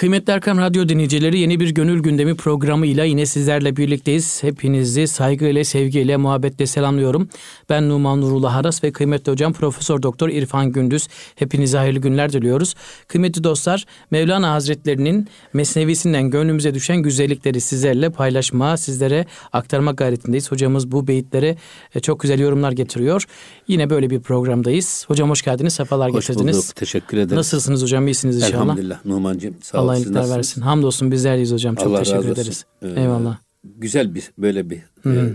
Kıymetli Erkam Radyo dinleyicileri yeni bir Gönül Gündemi programıyla yine sizlerle birlikteyiz. Hepinizi saygıyla, sevgiyle, muhabbetle selamlıyorum. Ben Numan Nurullah Aras ve kıymetli hocam Profesör Doktor İrfan Gündüz. Hepinize hayırlı günler diliyoruz. Kıymetli dostlar, Mevlana Hazretlerinin mesnevisinden gönlümüze düşen güzellikleri sizlerle paylaşma, sizlere aktarma gayretindeyiz. Hocamız bu beyitlere e, çok güzel yorumlar getiriyor. Yine böyle bir programdayız. Hocam hoş geldiniz, sefalar hoş getirdiniz. Hoş bulduk, teşekkür ederim. Nasılsınız hocam, iyisiniz inşallah? Elhamdülillah Numan'cığım sağ Allah iyilikler versin. Hamdolsun bizlerdeyiz hocam. Çok Allah teşekkür ederiz. Ee, Eyvallah. Güzel bir böyle bir e,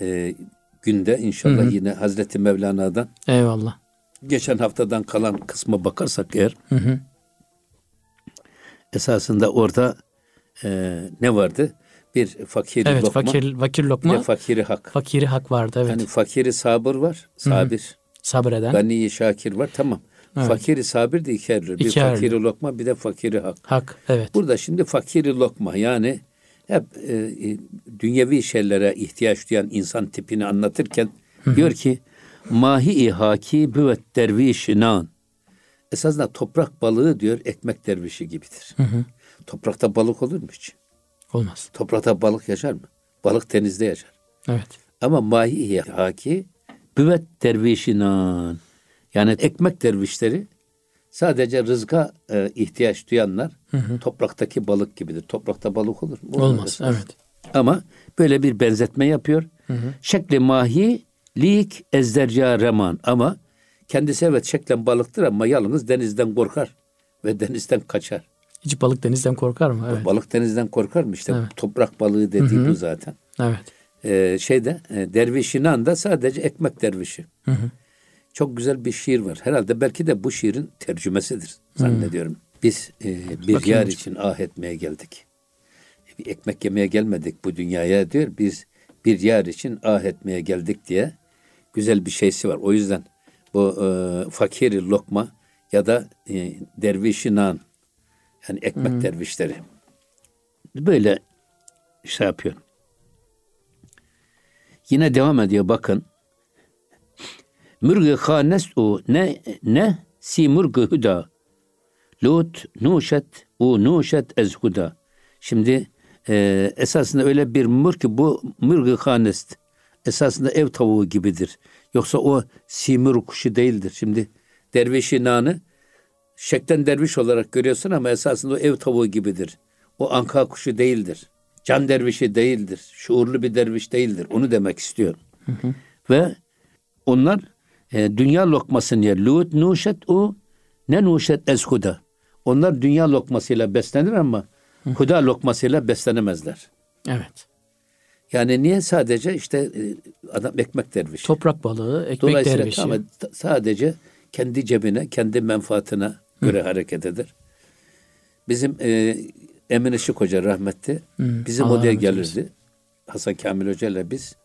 e, günde inşallah yine Hazreti Mevlana'dan Eyvallah. geçen haftadan kalan kısma bakarsak eğer Hı hı. esasında orada e, ne vardı? Bir fakir Evet lokma, fakir fakir bir lokma de fakiri hak. fakiri hak vardı evet. Hani fakiri sabır var, sabir. Sabreden. Gani şakir var tamam. Evet. Fakiri sabir de iki. Bir İki fakiri lokma bir de fakiri hak. Hak evet. Burada şimdi fakiri lokma yani hep e, e, dünyevi şeylere ihtiyaç duyan insan tipini anlatırken diyor ki mahi haki büvet dervişinan. Esasında toprak balığı diyor ekmek dervişi gibidir. Toprakta balık olur mu hiç? Olmaz. Toprakta balık yaşar mı? Balık denizde yaşar. Evet. Ama mahi haki büvet dervişinan. Yani ekmek dervişleri sadece rızka e, ihtiyaç duyanlar topraktaki balık gibidir. Toprakta balık olur mu? Olmaz. Evet. Ama böyle bir benzetme yapıyor. Şekli mahi lik ezderca reman ama kendisi evet şeklen balıktır ama yalnız denizden korkar ve denizden kaçar. Hiç balık denizden korkar mı? Evet. Balık denizden korkar mı? İşte Evet. toprak balığı dediği bu zaten. Evet. Ee, şeyde e, dervişinan da sadece ekmek dervişi. Çok güzel bir şiir var. Herhalde belki de bu şiirin tercümesidir zannediyorum. Biz e, bir Bakayım yar için ah etmeye geldik. Bir ekmek yemeye gelmedik bu dünyaya diyor. Biz bir yar için ah etmeye geldik diye güzel bir şeysi var. O yüzden bu e, fakiri lokma ya da e, dervişinan yani ekmek dervişleri böyle şey yapıyor. Yine devam ediyor bakın. Mürgü khanes u ne ne si mürgü huda. Lut nuşet u nuşet ez huda. Şimdi e, esasında öyle bir mür ki bu mürgü khanest. Esasında ev tavuğu gibidir. Yoksa o simür kuşu değildir. Şimdi dervişi nanı şeklen derviş olarak görüyorsun ama esasında o ev tavuğu gibidir. O anka kuşu değildir. Can dervişi değildir. Şuurlu bir derviş değildir. Onu demek istiyor. Ve onlar e, dünya lokmasını yer. Lut nuşet u ne nuşet ez huda. Onlar dünya lokmasıyla beslenir ama huda lokmasıyla beslenemezler. Evet. Yani niye sadece işte e, adam ekmek dervişi. Toprak balığı, ekmek Dolayısıyla dervişi. ama t- sadece kendi cebine, kendi menfaatine göre hareket eder. Bizim e, Emin Işık Hoca rahmetli bizim Allah odaya gelirdi. Hasan Kamil Hoca ile biz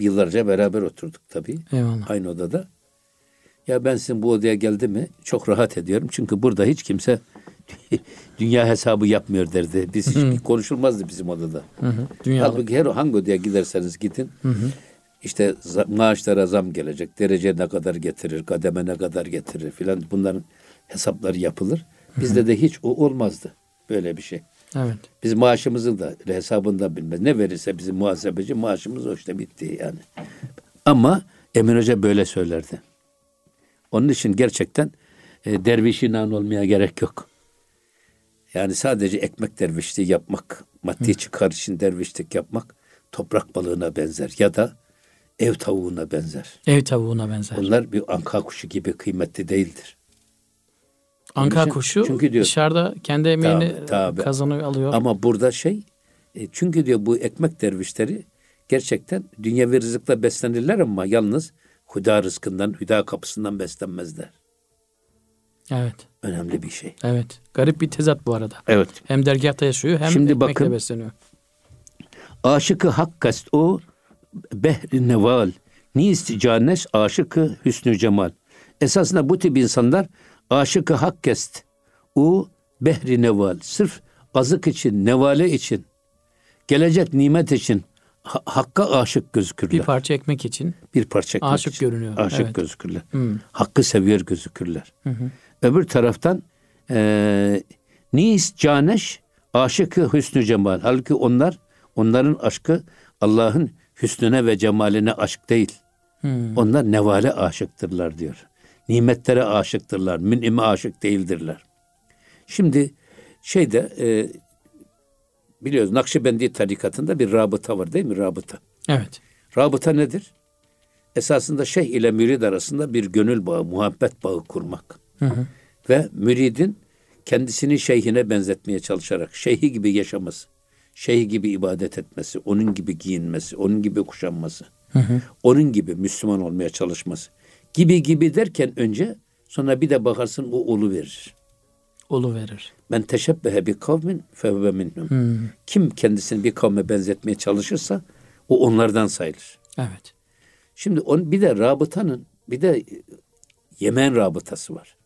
yıllarca beraber oturduk tabii. Eyvallah. Aynı odada. Ya ben sizin bu odaya geldi mi çok rahat ediyorum. Çünkü burada hiç kimse dünya hesabı yapmıyor derdi. Biz hiç konuşulmazdı bizim odada. Hı hı. Halbuki her hangi odaya giderseniz gidin. işte maaşlara zam gelecek. Derece ne kadar getirir, kademe ne kadar getirir filan bunların hesapları yapılır. Bizde de hiç o olmazdı. Böyle bir şey. Evet. Biz maaşımızın da hesabını da bilmez. Ne verirse bizim muhasebeci maaşımız o işte bitti yani. Ama Emin Hoca böyle söylerdi. Onun için gerçekten e, derviş inan olmaya gerek yok. Yani sadece ekmek dervişliği yapmak, maddi çıkar için dervişlik yapmak toprak balığına benzer ya da ev tavuğuna benzer. Ev tavuğuna benzer. Bunlar bir anka kuşu gibi kıymetli değildir. Anka için- kuşu çünkü diyor- dışarıda kendi emeğini Tabii, tabii. kazanıyor, alıyor. Ama burada şey, e, çünkü diyor bu ekmek dervişleri gerçekten dünyevi rızıkla beslenirler ama yalnız huda rızkından, huda kapısından beslenmezler. Evet. Önemli bir şey. Evet. Garip bir tezat bu arada. Evet. Hem dergahta yaşıyor hem Şimdi ekmekle bakın. besleniyor. Aşıkı hak kast o behri neval. Nist canes aşıkı hüsnü cemal. Esasında bu tip insanlar aşıkı hak kest. O behri neval. Sırf azık için, nevale için, gelecek nimet için ha- hakka aşık gözükürler. Bir parça ekmek için. bir parça ekmek Aşık için. görünüyor, Aşık evet. gözükürler. Hakkı seviyor gözükürler. Öbür taraftan eee Nis caneş aşıkı hüsnü cemal. Halbuki onlar onların aşkı Allah'ın hüsnüne ve cemaline aşk değil. Hmm. Onlar nevale aşıktırlar diyor. Nimetlere aşıktırlar. Münime aşık değildirler. Şimdi şeyde e, biliyoruz Nakşibendi tarikatında bir rabıta var değil mi? Rabıta. Evet. Rabıta nedir? Esasında şeyh ile mürid arasında bir gönül bağı, muhabbet bağı kurmak. Hı hı. Ve müridin kendisini şeyhine benzetmeye çalışarak şeyhi gibi yaşaması, şeyh gibi ibadet etmesi, onun gibi giyinmesi, onun gibi kuşanması, hı hı. onun gibi Müslüman olmaya çalışması gibi gibi derken önce sonra bir de bakarsın o olu verir. Olu verir. Ben teşebbehe bir kavmin fevve minhum. Hmm. Kim kendisini bir kavme benzetmeye çalışırsa o onlardan sayılır. Evet. Şimdi on, bir de rabıtanın bir de Yemen rabıtası var.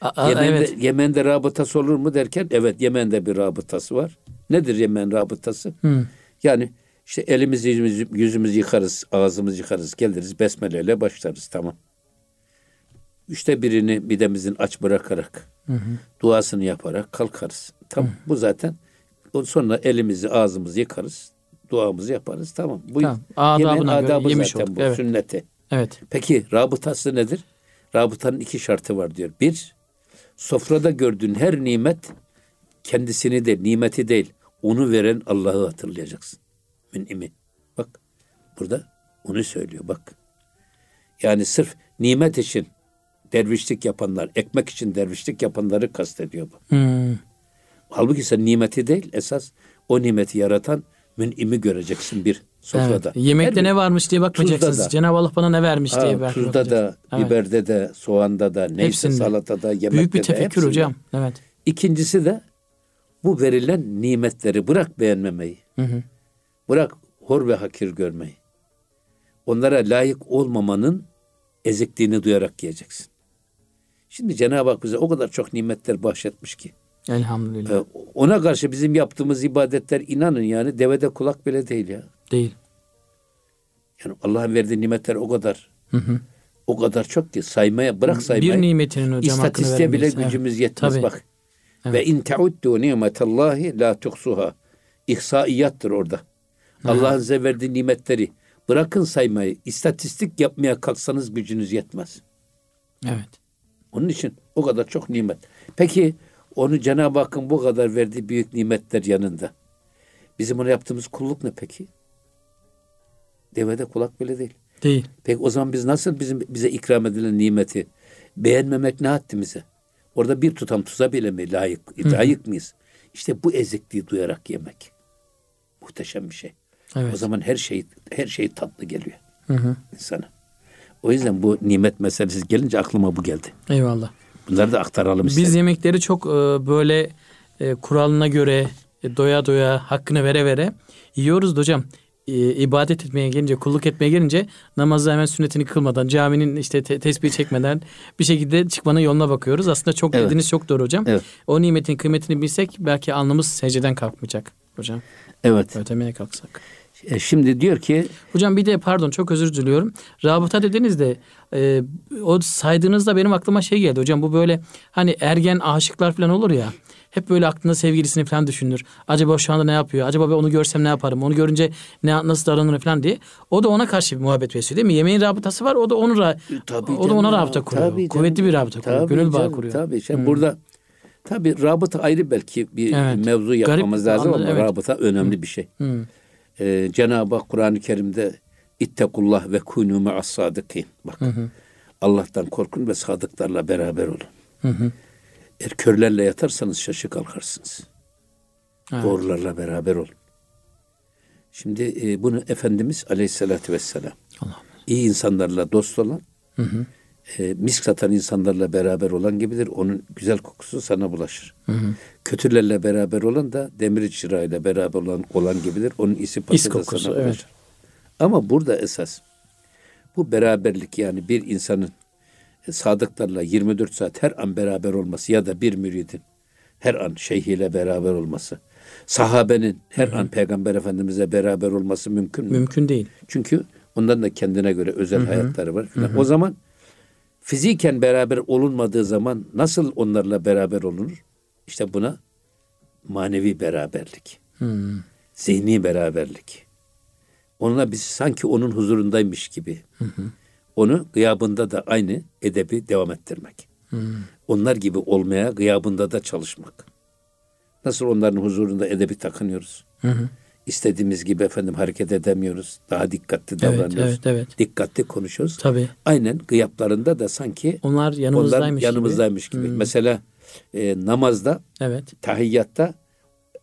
Aa, Yemen'de, evet. Yemen'de rabıtası olur mu derken evet Yemen'de bir rabıtası var. Nedir Yemen rabıtası? Hmm. Yani işte elimizi yüzümüzü, yüzümüzü yıkarız, ağzımızı yıkarız, geliriz besmeleyle başlarız tamam. Üçte birini midemizin aç bırakarak, hı hı. duasını yaparak kalkarız. Tamam. Hı. Bu zaten sonra elimizi ağzımızı yıkarız, duamızı yaparız. Tamam. Bu tamam. Adabına adabı yemiş zaten olduk. bu evet. sünneti. Evet. Peki rabıtası nedir? Rabıtanın iki şartı var diyor. Bir, sofrada gördüğün her nimet kendisini de nimeti değil, onu veren Allah'ı hatırlayacaksın. Mün'imi. Bak burada onu söylüyor bak. Yani sırf nimet için dervişlik yapanlar, ekmek için dervişlik yapanları kastediyor bu. Hmm. Halbuki sen nimeti değil, esas o nimeti yaratan mün'imi göreceksin bir sofrada. Evet. Yemekte Her ne varmış diye bakmayacaksınız. Cenab-ı Allah bana ne vermiş ha, diye Tuzda da, evet. biberde de, soğanda da, neyse Hepsinde. salatada, yemekte Büyük bir tefekkür de, hocam. Evet. İkincisi de bu verilen nimetleri bırak beğenmemeyi. Hı hı. Bırak hor ve hakir görmeyi. Onlara layık olmamanın ezikliğini duyarak yiyeceksin. Şimdi Cenab-ı Hak bize o kadar çok nimetler bahşetmiş ki. Elhamdülillah. Ee, ona karşı bizim yaptığımız ibadetler inanın yani devede kulak bile değil ya. Değil. Yani Allah'ın verdiği nimetler o kadar. Hı hı. O kadar çok ki saymaya bırak saymayı. Bir nimetinin hocam İstatistiğe bile gücümüz evet. yetmez Tabii. bak. Evet. Ve in teuddu nimetallahi la tuhsuha. İhsaiyattır orada. Allah'ın size verdiği nimetleri bırakın saymayı. İstatistik yapmaya kalksanız gücünüz yetmez. Evet. Onun için o kadar çok nimet. Peki onu Cenab-ı Hakk'ın bu kadar verdiği büyük nimetler yanında. Bizim ona yaptığımız kulluk ne peki? Devede kulak bile değil. Değil. Peki o zaman biz nasıl bizim bize ikram edilen nimeti beğenmemek ne haddimize? Orada bir tutam tuza bile mi layık, layık mıyız? İşte bu ezikliği duyarak yemek. Muhteşem bir şey. Evet. O zaman her şey her şey tatlı geliyor hı hı. insana. O yüzden bu nimet meselesi gelince aklıma bu geldi. Eyvallah. Bunları da aktaralım Biz istedim. yemekleri çok e, böyle e, kuralına göre e, doya doya hakkını vere vere yiyoruz da hocam. E, ibadet etmeye gelince, kulluk etmeye gelince namazı hemen sünnetini kılmadan, caminin işte te- tesbih çekmeden bir şekilde çıkmanın yoluna bakıyoruz. Aslında çok evet. dediğiniz çok doğru hocam. Evet. O nimetin kıymetini bilsek belki alnımız secdeden kalkmayacak hocam. Evet. Ötemeye kalksak. E, şimdi diyor ki... Hocam bir de pardon çok özür diliyorum. Rabıta dediniz de e, o saydığınızda benim aklıma şey geldi. Hocam bu böyle hani ergen aşıklar falan olur ya. Hep böyle aklında sevgilisini falan düşünür. Acaba şu anda ne yapıyor? Acaba ben onu görsem ne yaparım? Onu görünce ne nasıl davranır falan diye. O da ona karşı bir muhabbet besliyor değil mi? Yemeğin rabıtası var. O da onu ra- e, tabii o da ona rabıta kuruyor. Tabii Kuvvetli bir rabıta kuruyor. Tabii Gönül bağı kuruyor. Tabii. Şimdi hmm. burada tabii rabıta ayrı belki bir evet. mevzu yapmamız Garip, lazım anladım, ama evet. rabıta önemli hmm. bir şey. Hmm e, Cenab-ı Hak Kur'an-ı Kerim'de İttekullah ve kunu ma'as sadıkin. Bak. Hı hı. Allah'tan korkun ve sadıklarla beraber olun. Hı hı. Eğer körlerle yatarsanız şaşı kalkarsınız. Evet. Doğrularla beraber olun. Şimdi e, bunu Efendimiz Aleyhisselatü Vesselam Allah iyi insanlarla dost olan, hı hı. E, misk satan insanlarla beraber olan gibidir. Onun güzel kokusu sana bulaşır. Hı hı. Kötülerle beraber olan da demir çırağıyla beraber olan, olan gibidir. Onun isi pası da sana evet. bulaşır. Ama burada esas bu beraberlik yani bir insanın e, sadıklarla 24 saat her an beraber olması ya da bir müridin her an şeyhiyle beraber olması. Sahabenin her Hı-hı. an Peygamber Efendimiz'e beraber olması mümkün mü? Mümkün değil. Çünkü onların da kendine göre özel Hı-hı. hayatları var. Falan. O zaman fiziken beraber olunmadığı zaman nasıl onlarla beraber olunur? İşte buna manevi beraberlik, Hmm. zihni beraberlik. Onunla biz sanki onun huzurundaymış gibi. Onu gıyabında da aynı edebi devam ettirmek. Onlar gibi olmaya gıyabında da çalışmak. Nasıl onların huzurunda edebi takınıyoruz. İstediğimiz gibi efendim hareket edemiyoruz. Daha dikkatli Evet, davranıyoruz. evet, evet. Dikkatli konuşuyoruz. Tabii. Aynen gıyaplarında da sanki Onlar yanımızdaymış onlar yanımızdaymış gibi. Mesela e, namazda, Evet. tahiyyatta,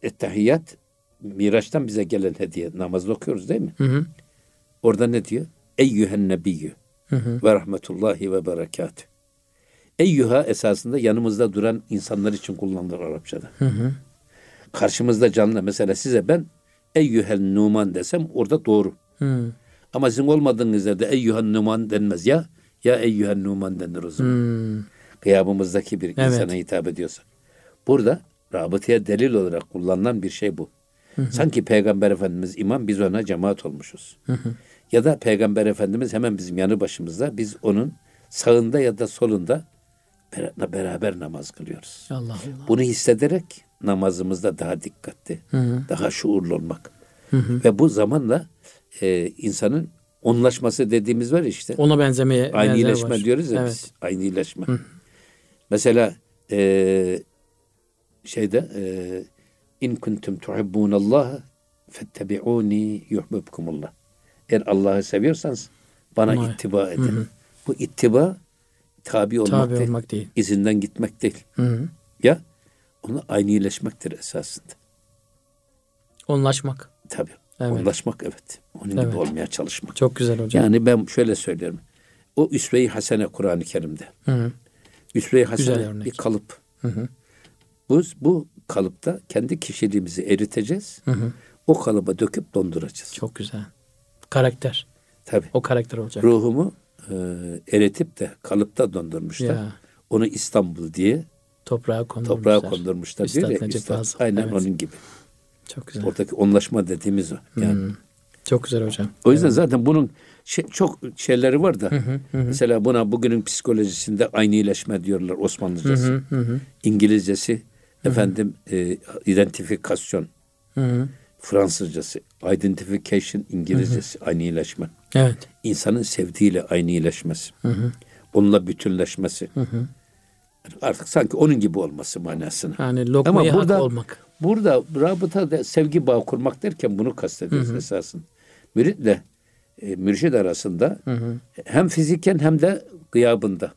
e, tahiyyat Miraç'tan bize gelen hediye. Namazda okuyoruz değil mi? Hı hı. Orada ne diyor? Eyyühen nebiyyü ve rahmetullahi ve berekatü. Eyyüha esasında yanımızda duran insanlar için kullanılır Arapçada. Karşımızda canlı. Mesela size ben eyyühen numan desem orada doğru. Hı. Ama sizin olmadığınız yerde eyyühen numan denmez ya. Ya eyyühen numan denir o zaman. Hmm. Gıyabımızdaki bir Evet. insana hitap ediyorsa. Burada rabıtaya delil olarak kullanılan bir şey bu. Sanki Peygamber Efendimiz imam biz ona cemaat olmuşuz. Ya da Peygamber Efendimiz hemen bizim yanı başımızda biz onun sağında ya da solunda bera- beraber namaz kılıyoruz. Allah Allah. Bunu hissederek namazımızda daha dikkatli, daha şuurlu olmak. Ve bu zamanla e, insanın onlaşması dediğimiz var işte. Ona benzemeye benzer var. diyoruz ya evet. biz. Aynileşme. Mesela e, şeyde e, in kuntum tuhibbunallaha fettebi'uni yuhibbukumullah. Eğer Allah'ı seviyorsanız bana Ona- ittiba edin. Bu ittiba tabi olmak Tabi değil. olmak değil. izinden gitmek değil. Hı hı. Ya onu aynileşmektir esasında. Onlaşmak. Tabii. Evet. Onlaşmak evet. Onun Evet. gibi olmaya çalışmak. Çok güzel hocam. Yani ben şöyle söylüyorum. O üsve-i hasene Kur'an-ı Kerim'de. Hı. Üsve-i hasene bir kalıp. Hı hı. Bu, bu kalıpta kendi kişiliğimizi eriteceğiz. Hı hı. O kalıba döküp donduracağız. Çok güzel. Karakter. Tabii. O karakter olacak. Ruhumu e, eritip de kalıpta dondurmuşlar. Ya. Onu İstanbul diye Toprağa kondurmuşlar. toprağa kondurmuşlar. Üstad Necip Üstad. Fazıl. Aynen Evet. onun gibi. Çok güzel. Oradaki onlaşma dediğimiz o. Yani. Çok güzel hocam. O yüzden zaten bunun şey- çok şeyleri var da. Mesela buna bugünün psikolojisinde aynileşme diyorlar Osmanlıcası. İngilizcesi efendim e, identifikasyon. Hı hı. Fransızcası identification İngilizcesi aynileşme. Evet. İnsanın sevdiğiyle aynileşmesi. Onunla bütünleşmesi. Yani Artık sanki onun gibi olması manasına. Yani lokmayı Ama burada olmak. burada rabıta da sevgi bağı kurmak derken bunu kastediyoruz esasın. Müritle e, mürşid arasında hem fiziken hem de gıyabında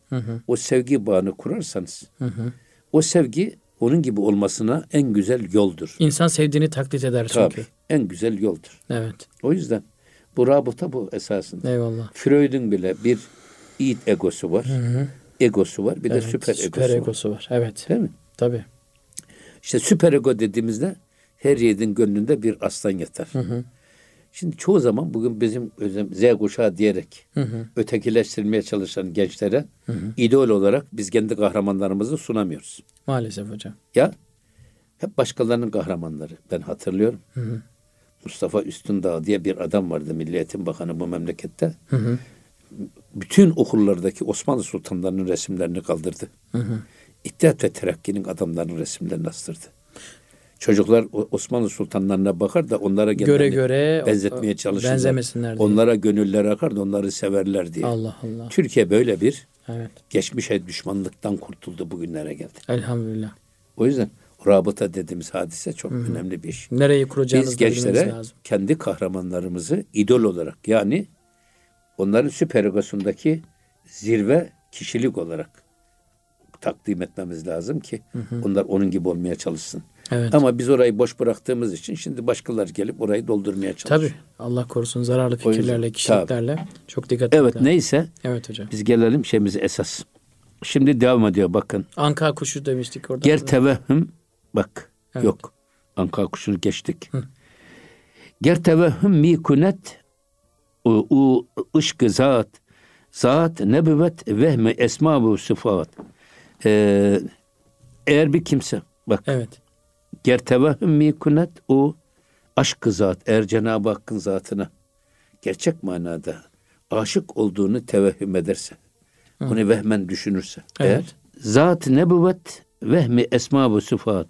o sevgi bağını kurarsanız o sevgi onun gibi olmasına en güzel yoldur. İnsan sevdiğini taklit eder çünkü. Tabii. En güzel yoldur. Evet. O yüzden bu rabıta bu esasında. Eyvallah. Freud'un bile bir id egosu var. Egosu var. Bir de Evet, süper, süper egosu, var. egosu var. Evet. Değil mi? Tabii. İşte süper ego dediğimizde her yiğidin gönlünde bir aslan yatar. Şimdi çoğu zaman bugün bizim Z kuşağı diyerek ötekileştirilmeye çalışan gençlere idol olarak biz kendi kahramanlarımızı sunamıyoruz. Maalesef hocam. Ya hep başkalarının kahramanları. Ben hatırlıyorum. Mustafa Üstündağ diye bir adam vardı Milli Eğitim Bakanı bu memlekette. Bütün okullardaki Osmanlı sultanlarının resimlerini kaldırdı. İttihat ve Terakki'nin adamlarının resimlerini astırdı. Çocuklar Osmanlı sultanlarına bakar da onlara Göre göre benzetmeye çalışırlar. benzemesinler diye. Onlara gönüller akar da onları severler diye. Allah Allah. Türkiye böyle bir Evet. geçmişe düşmanlıktan kurtuldu bugünlere geldi. Elhamdülillah. O yüzden rabıta dediğimiz hadise çok önemli bir iş. Nereyi kuracağınızı Biz gençlere lazım. kendi kahramanlarımızı idol olarak yani onların süper egosundaki zirve kişilik olarak takdim etmemiz lazım ki onlar onun gibi olmaya çalışsın. Evet. Ama biz orayı boş bıraktığımız için şimdi başkaları gelip orayı doldurmaya çalışıyor. Tabii. Allah korusun zararlı fikirlerle, tabii. kişiliklerle çok dikkat Evet lazım. neyse Evet hocam. biz gelelim şeyimize esas. Şimdi devam ediyor bakın. Anka kuşu demiştik orada. Ger tevehhüm bak Evet. yok. Anka kuşunu geçtik. Ger tevehhüm mikunet u, ışkı zat zat nebüvet vehme esma ve sıfat. Ee, eğer bir kimse bak Evet. ger tevehhüm mikunet o aşkı zat eğer Cenab-ı Hakk'ın zatına gerçek manada aşık olduğunu tevehhüm ederse onu vehmen düşünürse Evet. eğer zat nebüvet vehmi esma ve sıfat.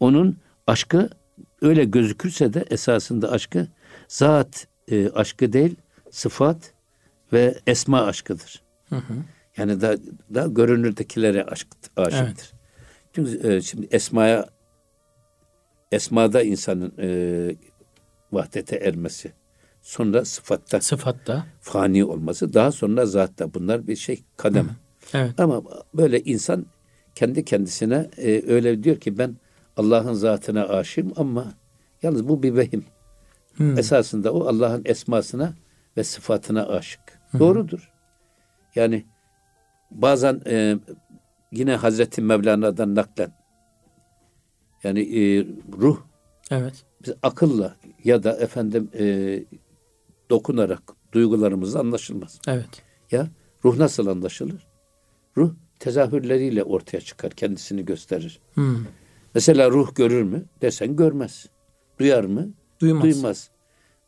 Onun aşkı öyle gözükürse de esasında aşkı zat e, aşkı değil, sıfat ve esma aşkıdır. Hı hı. Yani da, da görünürdekilere aşk, aşıktır. Evet. Çünkü e, şimdi esmaya esmada insanın e, vahdete ermesi. Sonra sıfatta. Sıfatta. Fani olması. Daha sonra zatta. Bunlar bir şey kadem. Hı. Evet. Ama böyle insan kendi kendisine e, öyle diyor ki ben Allah'ın zatına aşığım ama yalnız bu bir vehim. Hmm. Esasında o Allah'ın esmasına ve sıfatına aşık. Hmm. Doğrudur. Yani bazen e, yine Hazreti Mevlana'dan naklen yani e, ruh evet. biz akılla ya da efendim e, dokunarak duygularımızla anlaşılmaz. Evet. Ya ruh nasıl anlaşılır? Ruh tezahürleriyle ortaya çıkar, kendisini gösterir. Hmm. Mesela ruh görür mü? Desen görmez. Duyar mı? Duymaz. Duymaz.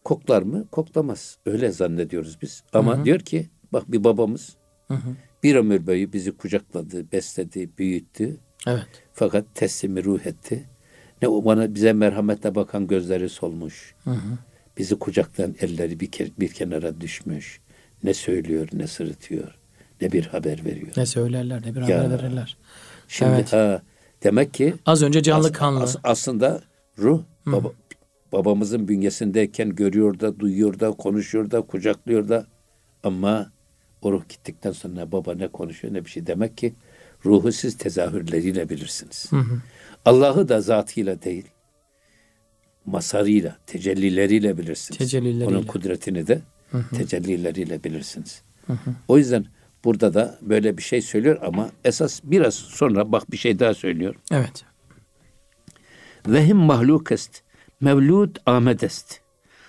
Koklar mı? Koklamaz. Öyle zannediyoruz biz. Ama Hı-hı. diyor ki bak bir babamız Hı-hı. bir ömür boyu bizi kucakladı, besledi, büyüttü. Evet. Fakat teslimi ruh etti. Ne o bana bize merhametle bakan gözleri solmuş. Hı hı. Bizi kucaktan elleri bir, ke- bir kenara düşmüş. Ne söylüyor, ne sırıtıyor, ne bir haber veriyor. Ne söylerler, ne bir ya, haber verirler. Şimdi evet. ha, demek ki az önce canlı as, kanlı. As, aslında ruh baba, babamızın bünyesindeyken görüyor da, duyuyor da, konuşuyor da, kucaklıyor da ama o ruh gittikten sonra baba ne konuşuyor ne bir şey. Demek ki ruhu siz tezahürleriyle bilirsiniz. Hı hı. Allah'ı da zatıyla değil, masarıyla, tecellileriyle bilirsiniz. Tecellileriyle. Onun kudretini de hı hı. tecellileriyle bilirsiniz. Hı hı. O yüzden burada da böyle bir şey söylüyor ama esas biraz sonra bak bir şey daha söylüyor. Evet. Vehim mahluk est, mevlud ahmed est.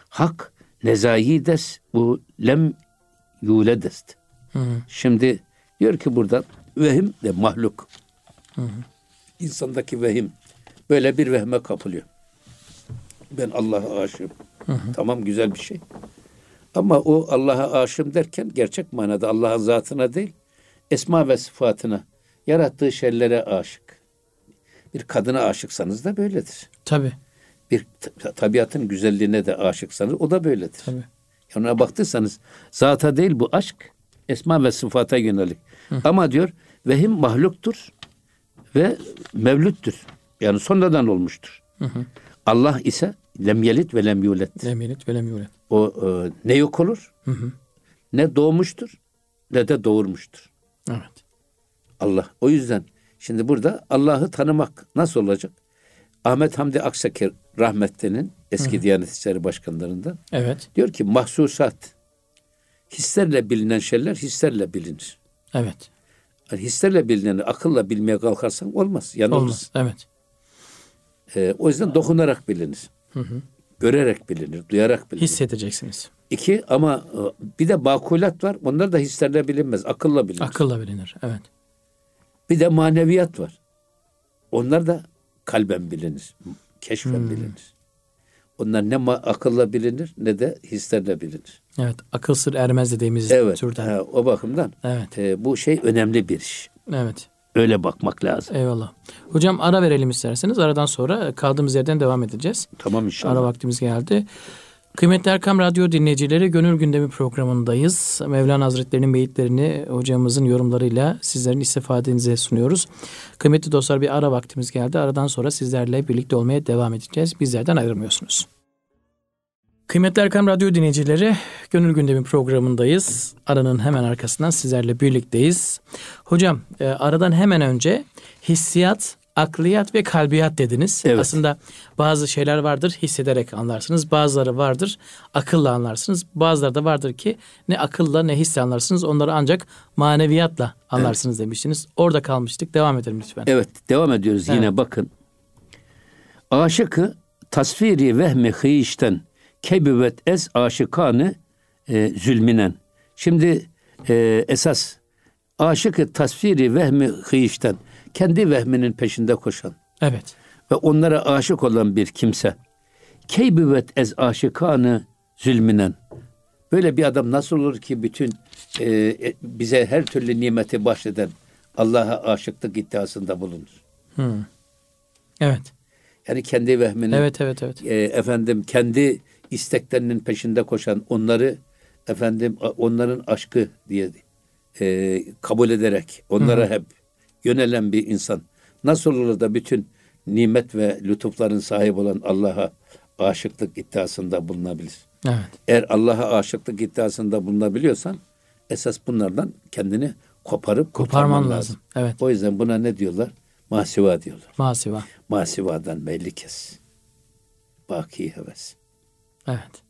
Hak nezayides bu lem yuledest. Şimdi diyor ki burada vehim de mahluk. Hı hı. İnsandaki vehim böyle bir vehme kapılıyor. Ben Allah'a aşığım. Hı hı. Tamam güzel bir şey. Ama o Allah'a aşığım derken gerçek manada Allah'ın zatına değil, esma ve sıfatına, yarattığı şeylere aşık. Bir kadına aşıksanız da böyledir. Tabi. Bir tabiatın güzelliğine de aşıksanız o da böyledir. Tabi. Ona baktıysanız zata değil bu aşk, esma ve sıfata yönelik. Hı. Ama diyor vehim mahluktur ve mevlüttür. Yani sonradan olmuştur. Hı hı. Allah ise lem yelit ve lem yulet. Lem yelit ve lem yulet. O e, ne yok olur, hı hı. ne doğmuştur, ne de doğurmuştur. Evet. Allah. O yüzden şimdi burada Allah'ı tanımak nasıl olacak? Ahmet Hamdi Aksaker rahmetlinin eski hı hı. Diyanet İşleri Başkanlarından. Evet. Diyor ki mahsusat hislerle bilinen şeyler hislerle bilinir. Evet. Yani hislerle bilineni akılla bilmeye kalkarsan olmaz. Yanılırız. Olmaz. Evet. Ee, o yüzden dokunarak bilinir. Hı hı. Görerek bilinir, duyarak bilinir. Hissedeceksiniz. İki ama e, bir de bakulat var. Onlar da hislerle bilinmez. Akılla bilinir. Akılla bilinir. Evet. Bir de maneviyat var. Onlar da kalben bilinir. Keşfen hmm. bilinir. Onlar ne akılla bilinir ne de hislerle bilinir. Evet. Akıl sır ermez dediğimiz evet, türden. Evet. O bakımdan evet. e, bu şey önemli bir iş. Evet. Öyle bakmak lazım. Eyvallah. Hocam ara verelim isterseniz. Aradan sonra kaldığımız yerden devam edeceğiz. Tamam inşallah. Ara vaktimiz geldi. Kıymetli Erkam Radyo dinleyicileri Gönül Gündemi programındayız. Mevlana Hazretleri'nin beyitlerini hocamızın yorumlarıyla sizlerin istifadenize sunuyoruz. Kıymetli dostlar bir ara vaktimiz geldi. Aradan sonra sizlerle birlikte olmaya devam edeceğiz. Bizlerden ayrılmıyorsunuz. Kıymetli Erkam Radyo dinleyicileri, Gönül Gündemi programındayız. Aranın hemen arkasından sizlerle birlikteyiz. Hocam, e, aradan hemen önce hissiyat, akliyat ve kalbiyat dediniz. Evet. Aslında bazı şeyler vardır hissederek anlarsınız. Bazıları vardır akılla anlarsınız. Bazıları da vardır ki ne akılla ne hisse anlarsınız. Onları ancak maneviyatla anlarsınız evet. demiştiniz. Orada kalmıştık. Devam edelim lütfen. Evet, devam ediyoruz evet. yine bakın. Aşıkı tasviri vehmi hıyişten kebüvet ez aşıkanı e, zulminen. Şimdi e, esas aşıkı tasviri vehmi hıyişten kendi vehminin peşinde koşan. Evet. Ve onlara aşık olan bir kimse. Keybüvet ez aşıkanı zulminen. Böyle bir adam nasıl olur ki bütün e, e, bize her türlü nimeti bahşeden Allah'a aşıklık iddiasında bulunur? Evet. Yani kendi vehminin, Evet evet evet. e, efendim kendi isteklerinin peşinde koşan, onları efendim onların aşkı diye e, kabul ederek onlara hep yönelen bir insan nasıl olur da bütün nimet ve lütufların sahibi olan Allah'a aşıklık iddiasında bulunabilir? Evet. Eğer Allah'a aşıklık iddiasında bulunabiliyorsan esas bunlardan kendini koparıp Koparman lazım. lazım. Evet. O yüzden buna ne diyorlar? Masiva diyorlar. Masiva. Masivadan belli kes. Baki heves. Evet.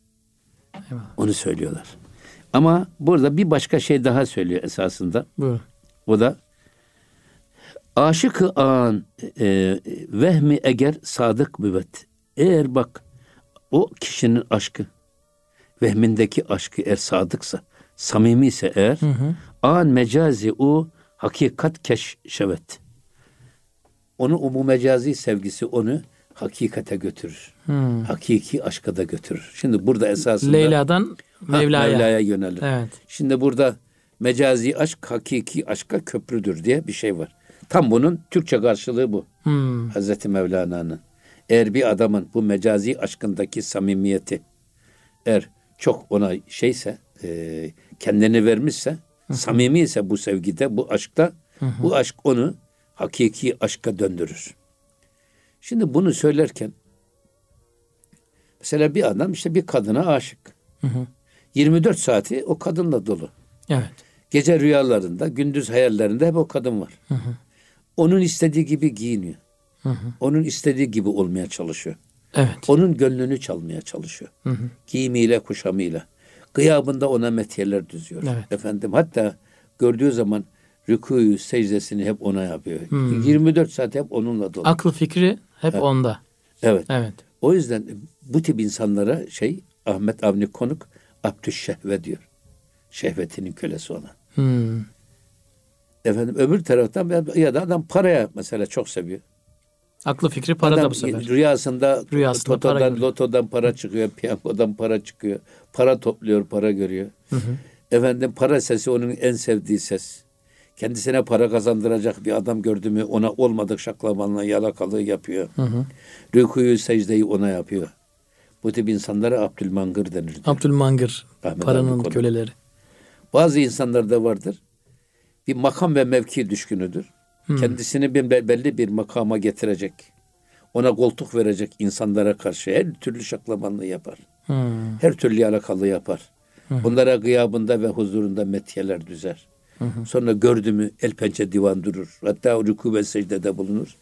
Eyvallah. Onu söylüyorlar. Ama burada bir başka şey daha söylüyor esasında. Buyurun. O da aşık an e, vehmi eğer sadık müvet. Eğer bak o kişinin aşkı vehmindeki aşkı eğer sadıksa, samimi ise eğer an mecazi o hakikat keşşevet. Onu o bu mecazi sevgisi onu hakikate götürür. Hakiki aşka da götürür. Şimdi burada esasında Leyla'dan Mevla'ya. Mevla'ya yönelir. Evet. Şimdi burada mecazi aşk hakiki aşka köprüdür diye bir şey var. Tam bunun Türkçe karşılığı bu. Hmm. Hazreti Mevlana'nın. Eğer bir adamın bu mecazi aşkındaki samimiyeti eğer çok ona şeyse e, kendini vermişse samimi ise bu sevgide bu aşkta bu aşk onu hakiki aşka döndürür. Şimdi bunu söylerken mesela bir adam işte bir kadına aşık. 24 saati o kadınla dolu. Evet. Gece rüyalarında, gündüz hayallerinde hep o kadın var. Onun istediği gibi giyiniyor. Onun istediği gibi olmaya çalışıyor. Evet. Onun gönlünü çalmaya çalışıyor. Giyimiyle, kuşamıyla. Gıyabında ona metiyeler düzüyor. Evet. Efendim hatta gördüğü zaman rükûyu, secdesini hep ona yapıyor. 24 saat hep onunla dolu. Aklı fikri hep onda. evet. Evet. O yüzden bu tip insanlara şey Ahmet Avni Konuk Abdüş Şehve diyor. Şehvetinin kölesi olan. Hmm. Efendim öbür taraftan ya da adam paraya mesela çok seviyor. Aklı fikri para da Adam bu sefer. Rüyasında, Rüyasında para totodan, görüyor. lotodan para çıkıyor, piyangodan para çıkıyor. Para topluyor, para görüyor. Efendim para sesi onun en sevdiği ses. Kendisine para kazandıracak bir adam gördü mü ona olmadık şaklamanla yalakalığı yapıyor. Rükuyu, secdeyi ona yapıyor. Bu tip insanlara Abdülmangır denir. Abdülmangır. Paranın köleleri. Bazı insanlarda vardır. Bir makam ve mevki düşkünüdür. Kendisini bir be- belli bir makama getirecek. Ona koltuk verecek insanlara karşı her türlü şaklamanlığı yapar. Hmm. Her türlü yalakalığı yapar. Bunlara gıyabında ve huzurunda metiyeler düzer. Sonra gördü mü el pençe divan durur. Hatta rükû ve secdede bulunur.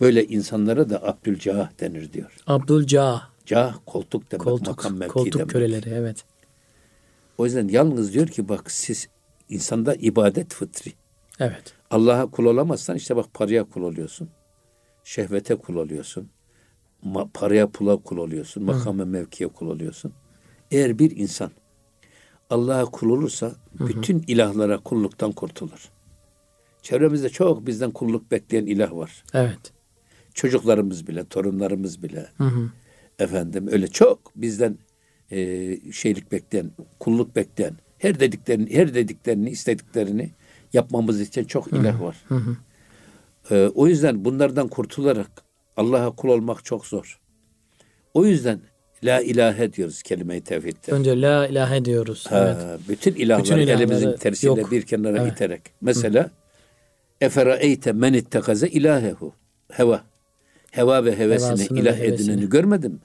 Böyle insanlara da Abdülcah denir diyor. Abdülcah. Cah koltuk demek, Koltuk. makam mevki Koltuk demek. köleleri. Evet. O yüzden yalnız diyor ki bak siz insanda ibadet fıtri. Evet. Allah'a kul olamazsan işte bak paraya kul oluyorsun. Şehvete kul oluyorsun. Ma- paraya pula kul oluyorsun. Makam ve mevkiye kul oluyorsun. Eğer bir insan Allah'a kul olursa bütün ilahlara kulluktan kurtulur. Çevremizde çok bizden kulluk bekleyen ilah var. Evet. Çocuklarımız bile, torunlarımız bile. Hı hı. Efendim öyle çok bizden e, şeylik bekleyen, kulluk bekleyen, her dediklerini, her dediklerini, istediklerini yapmamız için çok ilah var. E, o yüzden bunlardan kurtularak Allah'a kul olmak çok zor. O yüzden la ilahe diyoruz kelime-i tevhidde. Önce la ilahe diyoruz. Ha, Evet. Bütün ilahları Bütün ilahları elimizin tersiyle yok. bir kenara Evet. iterek. Mesela efera eyte men ittekaze ilahehu. Heva. Heva ve hevesini Hevasını ilah ve hevesini. edineni görmedin mi?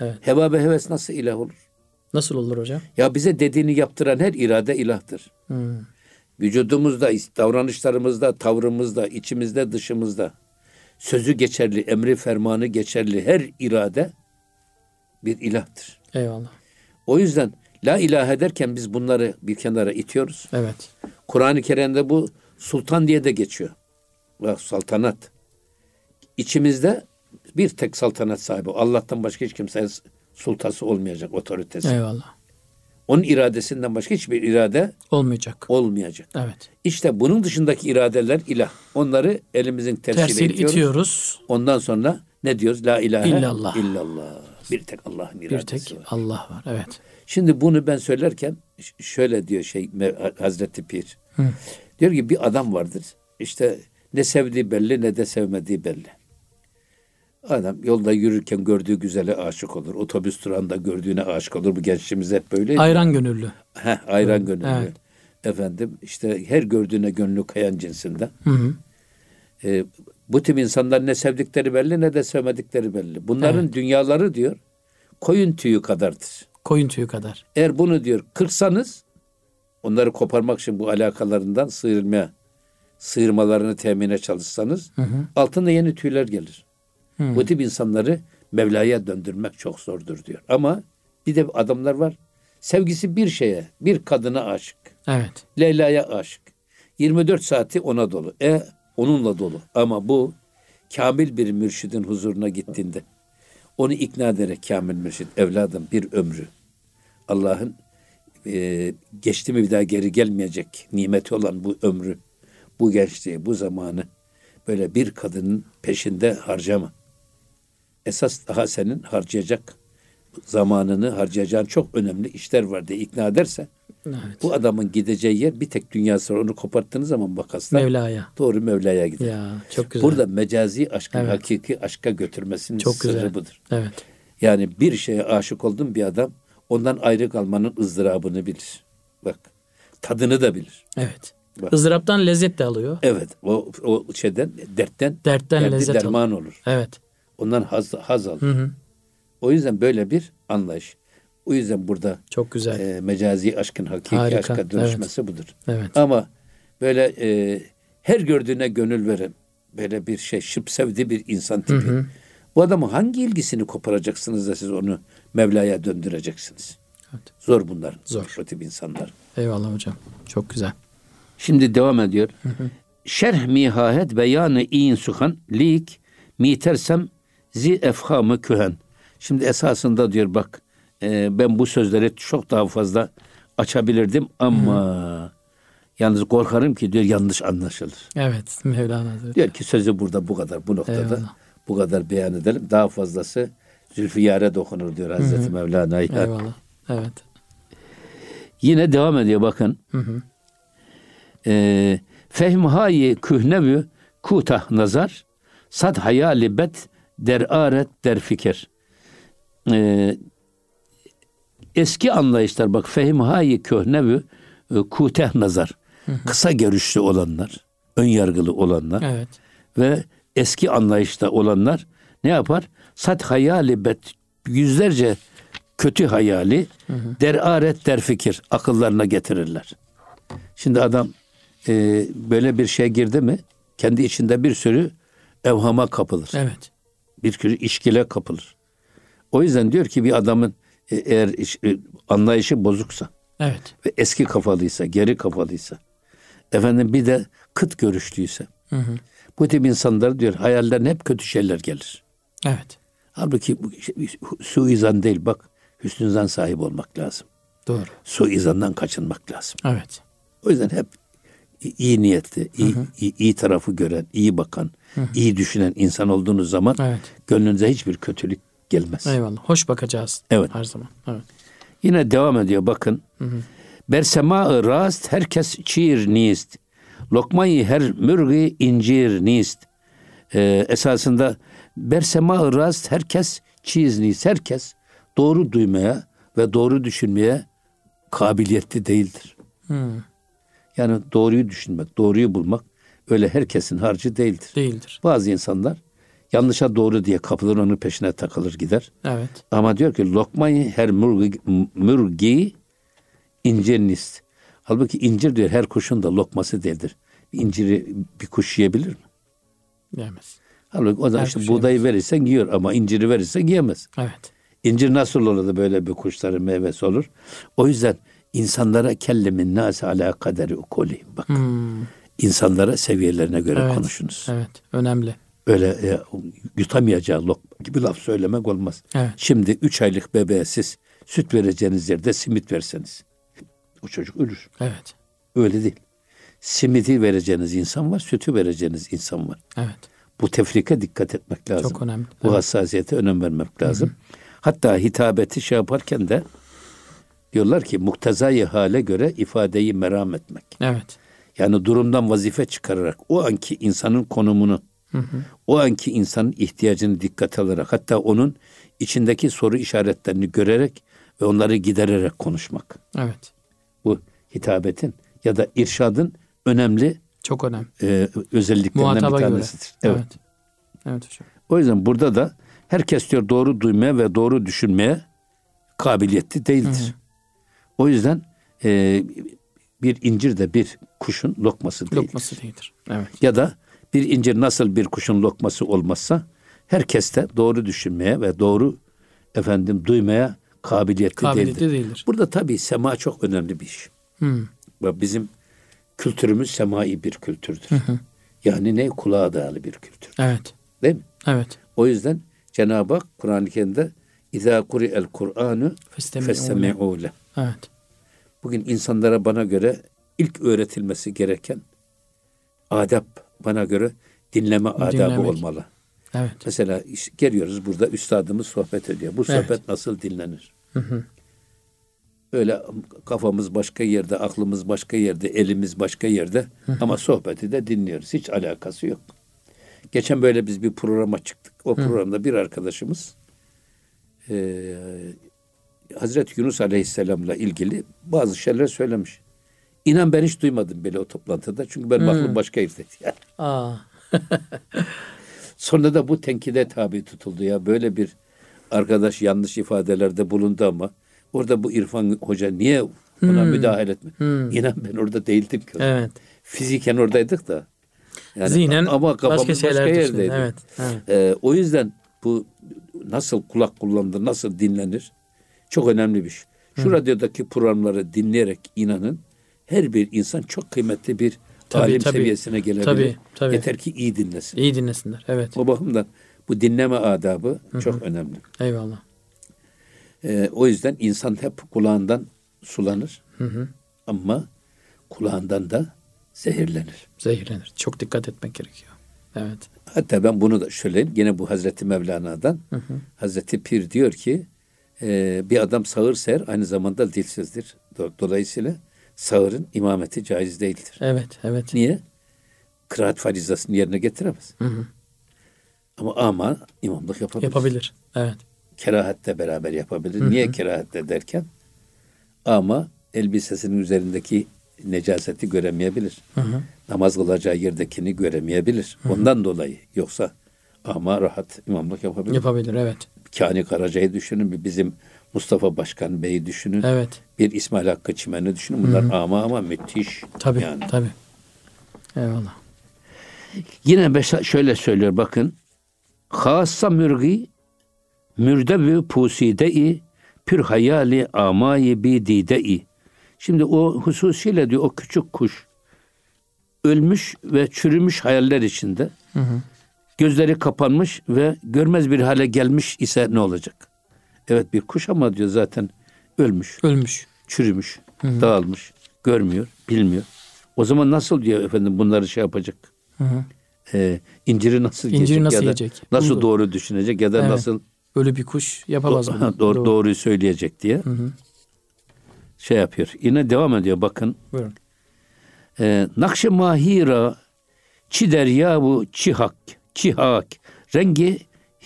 Evet. Heva ve heves nasıl ilah olur? Nasıl olur hocam? Ya bize dediğini yaptıran her irade ilahtır. Hmm. Vücudumuzda, davranışlarımızda, tavrımızda, içimizde, dışımızda sözü geçerli, emri fermanı geçerli her irade bir ilahtır. Eyvallah. O yüzden la ilahe derken biz bunları bir kenara itiyoruz. Evet. Kur'an-ı Kerim'de bu sultan diye de geçiyor. Ve saltanat. İçimizde bir tek saltanat sahibi. Allah'tan başka hiç kimsenin sultası olmayacak, otoritesi. Eyvallah. Onun iradesinden başka hiçbir irade Olmayacak. olmayacak. Evet. İşte bunun dışındaki iradeler ilah. Onları elimizin tersiyle Tersiyle itiyoruz. itiyoruz. Ondan sonra ne diyoruz? La ilahe İllallah. illallah. Bir tek Allah'ın Bir iradesi tek var. Allah var. Evet. Şimdi bunu ben söylerken şöyle diyor şey Hazreti Pir. Diyor ki bir adam vardır. İşte Ne sevdiği belli ne de sevmediği belli. Adam yolda yürürken gördüğü güzele aşık olur. Otobüs durağında gördüğüne aşık olur. Bu gençliğimiz hep böyle. Ayran gönüllü. Heh, ayran gönüllü. Evet. Efendim işte her gördüğüne gönlü kayan cinsinden. Hı hı. Ee, bu tip insanlar ne sevdikleri belli ne de sevmedikleri belli. Bunların dünyaları diyor koyun tüyü kadardır. Koyun tüyü kadar. Eğer bunu diyor kırsanız onları koparmak için bu alakalarından sıyrılmaya sıyırmalarını temine çalışsanız altında yeni tüyler gelir. Hı. Bu tip insanları Mevla'ya döndürmek çok zordur diyor. Ama bir de adamlar var. Sevgisi bir şeye, bir kadına aşık. Evet. Leyla'ya aşık. 24 saati ona dolu. E onunla dolu. Ama bu kamil bir mürşidin huzuruna gittiğinde onu ikna ederek kamil mürşid evladım bir ömrü Allah'ın e, geçti mi bir daha geri gelmeyecek nimeti olan bu ömrü, bu gençliği, bu zamanı böyle bir kadının peşinde harcama. Esas daha senin harcayacak zamanını harcayacağın çok önemli işler var diye ikna ederse Evet. bu adamın gideceği yer bir tek dünyası var. Onu koparttığınız zaman makasla Mevla'ya. doğru Mevla'ya gider. Ya çok güzel. Burada mecazi aşkın Evet. hakiki aşka götürmesinin Çok sırrı güzel. budur. Evet. Yani bir şeye aşık oldun bir adam ondan ayrı kalmanın ızdırabını bilir. Bak tadını da bilir. Evet. Bak. Izdıraptan lezzet de alıyor. Evet o, o şeyden dertten Dertten derdi lezzet derman olur. Evet. Ondan haz, haz alır. Hı hı. O yüzden böyle bir anlayış. O yüzden burada Çok güzel. e, mecazi aşkın hakiki Harika, aşka dönüşmesi budur. Evet. Ama böyle e, her gördüğüne gönül veren böyle bir şey şıp sevdi bir insan tipi. Bu adamın hangi ilgisini koparacaksınız da siz onu Mevla'ya döndüreceksiniz? Evet. Zor bunlar. Zor. Bu tip insanlar. Eyvallah hocam. Çok güzel. Şimdi devam ediyor. Şerh mihahet beyanı in suhan lik mitersem zi efhamı kühen. Şimdi esasında diyor bak e, ben bu sözleri çok daha fazla açabilirdim ama yalnız korkarım ki diyor yanlış anlaşılır. Evet. Mevlana Hazretleri. Diyor ki sözü burada bu kadar bu noktada Eyvallah. bu kadar beyan edelim. Daha fazlası Zülfiyar'e dokunur diyor Hazreti Mevlana. Yani Eyvallah. Evet. Yine devam ediyor bakın. Ee, Fehmhayi kühnevü kutah nazar sad hayali bet der aret der fikir. Ee, eski anlayışlar bak fehmhayi köhnevü e, kuteh nazar. Kısa görüşlü olanlar, ön yargılı olanlar Evet. ve eski anlayışta olanlar ne yapar? Sat hayali bet yüzlerce kötü hayali der aret der fikir akıllarına getirirler. Şimdi adam e, böyle bir şey girdi mi kendi içinde bir sürü evhama kapılır. Evet. Bir sürü işkile kapılır. O yüzden diyor ki bir adamın e, eğer iş- e, anlayışı bozuksa Evet. ve eski kafalıysa, geri kafalıysa, efendim bir de kıt görüşlüyse, bu tip insanlar diyor hayallerine hep kötü şeyler gelir. Evet. Halbuki bu şey, suizan değil bak, hüsnüzan sahibi olmak lazım. Doğru. Suizandan kaçınmak lazım. Evet. O yüzden hep iyi niyetli, iyi, iyi, iyi tarafı gören, iyi bakan, iyi düşünen insan olduğunuz zaman Evet. gönlünüze hiçbir kötülük gelmez. Eyvallah. Hoş bakacağız. Evet. Her zaman. Evet. Yine devam ediyor bakın. Bersema rast herkes çiğir nist. Lokmayı her mürgi incir nist. Ee, esasında bersema rast herkes çiğiz nist. Herkes doğru duymaya ve doğru düşünmeye kabiliyetli değildir. Hı. Yani doğruyu düşünmek, doğruyu bulmak öyle herkesin harcı değildir. Değildir. Bazı insanlar yanlışa doğru diye kapılır onun peşine takılır gider. Evet. Ama diyor ki lokmayı her mürgi, mürgi incir nist. Halbuki incir diyor her kuşun da lokması değildir. İnciri bir kuş yiyebilir mi? Yemez. Halbuki o da Her işte buğdayı verirsen yiyor ama inciri verirsen yiyemez. Evet. İncir nasıl olur da böyle bir kuşların meyvesi olur? O yüzden insanlara kellemin nase ala kaderi ukuli. Bak Hmm. İnsanlara seviyelerine göre Evet. konuşunuz. Evet. Önemli. Öyle e, yutamayacağı lokma gibi laf söylemek olmaz. Evet. Şimdi üç aylık bebeğe siz süt vereceğiniz yerde simit verseniz o çocuk ölür. Evet. Öyle değil. Simidi vereceğiniz insan var, sütü vereceğiniz insan var. Evet. Bu tefrike dikkat etmek lazım. Çok önemli. Bu Evet. hassasiyete önem vermek lazım. Hatta hitabeti şey yaparken de diyorlar ki muktezayı hale göre ifadeyi meram etmek. Evet. Yani durumdan vazife çıkararak o anki insanın konumunu, o anki insanın ihtiyacını dikkat alarak hatta onun içindeki soru işaretlerini görerek ve onları gidererek konuşmak. Evet. Bu hitabetin ya da irşadın önemli Çok önemli. e, özelliklerinden Muhataba bir göre. tanesidir. Evet. Evet. Evet hocam. O yüzden burada da herkes diyor doğru duymaya ve doğru düşünmeye kabiliyetli değildir. O yüzden e, bir incir de bir kuşun lokması değil. Lokması değildir. Evet. Ya da bir incir nasıl bir kuşun lokması olmazsa herkes de doğru düşünmeye ve doğru efendim duymaya kabiliyetli, Kabiliyetli değildir. değildir. Burada tabii sema çok önemli bir iş. Hı. Ve Bizim kültürümüz semai bir kültürdür. Yani ne kulağa dayalı bir kültür. Evet. Değil mi? Evet. O yüzden Cenab-ı Hak Kur'an-ı Kerim'de İzâ kuri'el Kur'anu Festemi'u. festemi'û le. Evet. Bugün insanlara bana göre ilk öğretilmesi gereken adab bana göre dinleme adabı Dinlemek. olmalı. Evet. Mesela işte geliyoruz burada üstadımız sohbet ediyor. Bu Evet. sohbet nasıl dinlenir? Öyle kafamız başka yerde, aklımız başka yerde, elimiz başka yerde ama sohbeti de dinliyoruz. Hiç alakası yok. Geçen böyle biz bir programa çıktık. O programda bir arkadaşımız Hazreti Yunus Aleyhisselam'la ilgili bazı şeyler söylemiş. İnan ben hiç duymadım böyle o toplantıda. Çünkü benim aklım başka yerdeydi. Yani. Aa. Sonra da bu tenkide tabi tutuldu ya. Böyle bir arkadaş yanlış ifadelerde bulundu ama orada bu İrfan Hoca niye buna müdahale etme? İnan ben orada değildim ki. Evet. Fiziken oradaydık da. Yani Zihnen ama kafamız başka başka yerdeydi. Evet. evet. Ee, o yüzden bu nasıl kulak kullanılır, nasıl dinlenir çok önemli bir şey. Şu radyodaki programları dinleyerek inanın her bir insan çok kıymetli bir Tabii, alim tabii. seviyesine gelebilir. Tabii, tabii. Yeter ki iyi dinlesin. İyi dinlesinler. Evet. O bakımdan bu dinleme adabı çok önemli. Eyvallah. Ee, o yüzden insan hep kulağından sulanır. Ama kulağından da zehirlenir. Zehirlenir. Çok dikkat etmek gerekiyor. Evet. Hatta ben bunu da söyleyeyim. Yine bu Hazreti Mevlana'dan. Hazreti Pir diyor ki e, bir adam sağır ser aynı zamanda dilsizdir. Do- Dolayısıyla sağırın imameti caiz değildir. Evet. Evet. Niye? Kıraat farizasını yerine getiremez. Ama ama imamlık yapabilir. Yapabilir. Evet. Kerahatle beraber yapabilir. Niye kerahatle derken? Ama elbisesinin üzerindeki necaseti göremeyebilir. Namaz kılacağı yerdekini göremeyebilir. Ondan dolayı. Yoksa ama rahat imamlık yapabilir. Yapabilir. Evet. Kani Karaca'yı düşünün. Bir bizim Mustafa Başkan Bey'i düşünün. Evet. Bir İsmail Hakkı Çimen'i düşünün. Bunlar ama ama müthiş. Tabii. Yani. Tabii. Eyvallah. Yine mesela şöyle söylüyor bakın. Hassa mürgi mürdevü puside-i pür hayali amayi bi dide-i. Şimdi o hususiyle diyor o küçük kuş ölmüş ve çürümüş hayaller içinde. Gözleri kapanmış ve görmez bir hale gelmiş ise ne olacak? Evet bir kuş ama diyor zaten ölmüş, Ölmüş. çürümüş, dağılmış, görmüyor, bilmiyor. O zaman nasıl diyor efendim bunları şey yapacak? Ee, inciri nasıl İnciri yiyecek nasıl ya da yiyecek? nasıl Bunu- doğru düşünecek ya da Evet. nasıl Ölü bir kuş yapamaz onu. doğru, doğru, doğruyu söyleyecek diye şey yapıyor. Yine devam ediyor bakın. Buyurun. Ee, Nakş-ı mahira çi derya bu çi hak çi hak rengi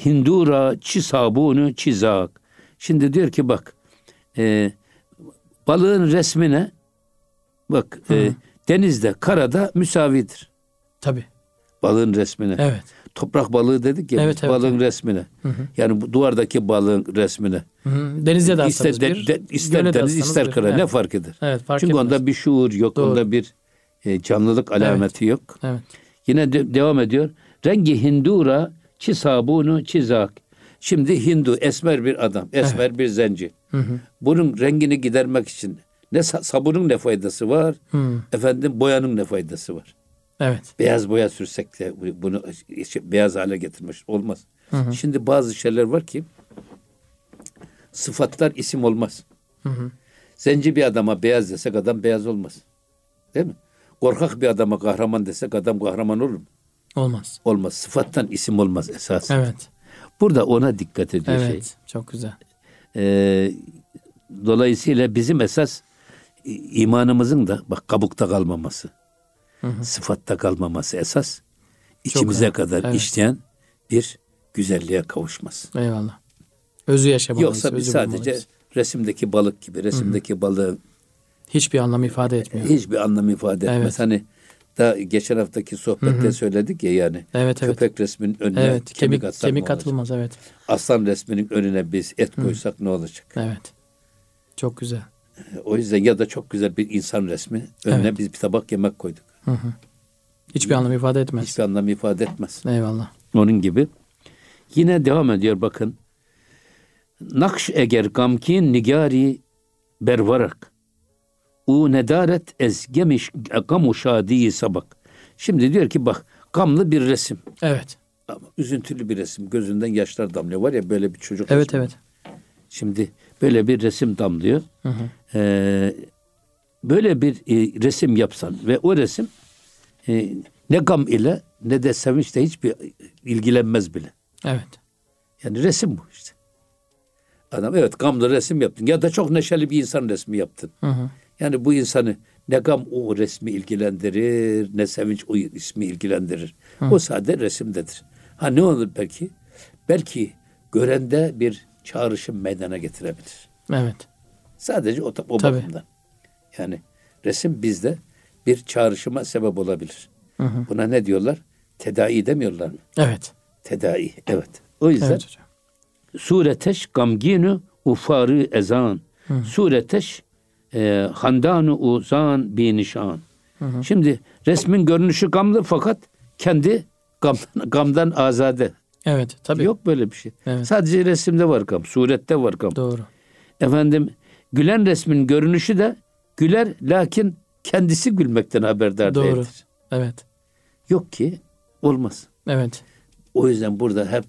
hindura çi sabunu çi zak. Şimdi diyor ki bak e, balığın resmine bak e, denizde karada müsavidir. Tabii. Balığın resmine. Evet. Toprak balığı dedik ya Evet, evet, balığın evet. resmine. Yani bu duvardaki balığın resmine. Hı hı. Denizde de İster, bir. de- ister deniz ister kara ne Evet. fark eder? Evet fark Çünkü etmez. onda bir şuur yok, Doğru. onda bir e, canlılık alameti yok. Evet. Yine de- devam ediyor. Rengi hindura çi sabunu çizak. Şimdi Hindu esmer bir adam, esmer bir zenci. Bunun rengini gidermek için ne sa- sabunun ne faydası var? Efendim boyanın ne faydası var? Evet. Beyaz boya sürsek de bu- bunu işte beyaz hale getirmiş olmaz. Şimdi bazı şeyler var ki sıfatlar isim olmaz. Zenci bir adama beyaz desek adam beyaz olmaz. Değil mi? Korkak bir adama kahraman desek adam kahraman olur mu? Olmaz. Olmaz. Sıfattan isim olmaz esas. Evet. Burada ona dikkat ediyor Evet. şey. Çok güzel. Ee, dolayısıyla bizim esas imanımızın da bak kabukta kalmaması. sıfatta kalmaması esas. içimize önemli. kadar Evet. işleyen bir güzelliğe kavuşması. Eyvallah. Özü yaşamalıyız. Yoksa biz sadece bulmalıyız. resimdeki balık gibi, resimdeki balığı hiçbir anlam ifade etmiyor. hiçbir anlam ifade etmez. Evet. Hani da geçen haftaki sohbette söyledik ya yani. Evet evet. Köpek resminin önüne Evet. kemik, Kemik atsak kemik ne olacak? atılmaz evet. Aslan resminin önüne biz et koysak ne olacak? Evet. Çok güzel. O yüzden ya da çok güzel bir insan resmi önüne Evet. biz bir tabak yemek koyduk. Hiçbir anlam ifade etmez. Hiçbir anlam ifade etmez. Eyvallah. Onun gibi. Yine devam ediyor bakın. Nakş eger gamkin nigari bervarak. U nedaret ez gemiş gamu şadiyi sabak. Şimdi diyor ki bak gamlı bir resim. Evet. Ama üzüntülü bir resim. Gözünden yaşlar damlıyor. Var ya böyle bir çocuk Evet resmi. evet. Şimdi böyle bir resim damlıyor. Ee, böyle bir e, resim yapsan ve o resim e, ne gam ile ne de sevinçle hiçbir ilgilenmez bile. Evet. Yani resim bu işte. Adam evet gamlı resim yaptın ya da çok neşeli bir insan resmi yaptın. Hı hı. Yani bu insanı ne gam o resmi ilgilendirir ne sevinç o ismi ilgilendirir. O sade resimdedir. Ha ne olur belki? Belki görende bir çağrışım meydana getirebilir. Evet. Sadece o, o Tabii. bakımdan. Yani resim bizde bir çağrışıma sebep olabilir. Buna ne diyorlar? Tedai demiyorlar mı? Evet. Tedai. Evet. O yüzden Evet sureteş gamginu ufarı ezan. Sureteş e, handanu uzan bi nişan. Şimdi resmin görünüşü gamlı fakat kendi gamdan, gamdan azade. Evet. Tabii. Yok böyle bir şey. Evet. Sadece resimde var gam, surette var gam. Doğru. Efendim gülen resmin görünüşü de güler lakin kendisi gülmekten haberdar Doğru. değildir. Evet. Yok ki olmaz. Evet. O yüzden burada hep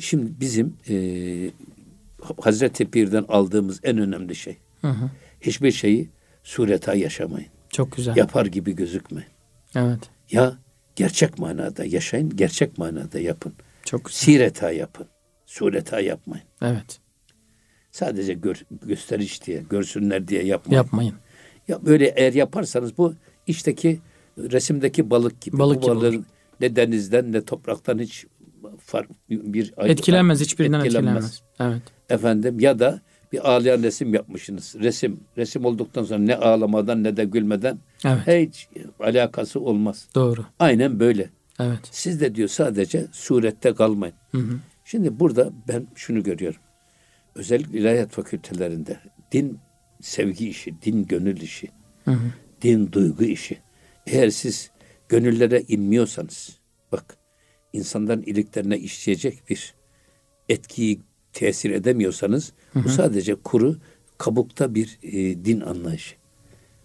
şimdi bizim e, Hazreti Pir'den aldığımız en önemli şey. Hı hı. Hiçbir şeyi sureta yaşamayın. Çok güzel. Yapar gibi gözükmeyin. Evet. Ya gerçek manada yaşayın, gerçek manada yapın. Çok güzel. Sireta yapın. Sureta yapmayın. Evet. Sadece gör, gösteriş diye, görsünler diye yapmayın. Yapmayın. Ya böyle eğer yaparsanız bu işteki resimdeki balık gibi. Balık bu gibi balığın ne denizden ne topraktan hiç fark bir Etkilenmez. Hiçbirinden etkilenmez. etkilenmez. Evet. Efendim ya da bir ağlayan resim yapmışsınız. Resim resim olduktan sonra ne ağlamadan ne de gülmeden Evet. hiç alakası olmaz. Doğru. Aynen böyle. Evet. Siz de diyor sadece surette kalmayın. Hı hı. Şimdi burada ben şunu görüyorum. Özellikle ilahiyat fakültelerinde din sevgi işi, din gönül işi, Hı hı. din duygu işi. Eğer siz gönüllere inmiyorsanız, bak insanların iliklerine işleyecek bir etkiyi tesir edemiyorsanız, bu sadece kuru kabukta bir e, din anlayışı.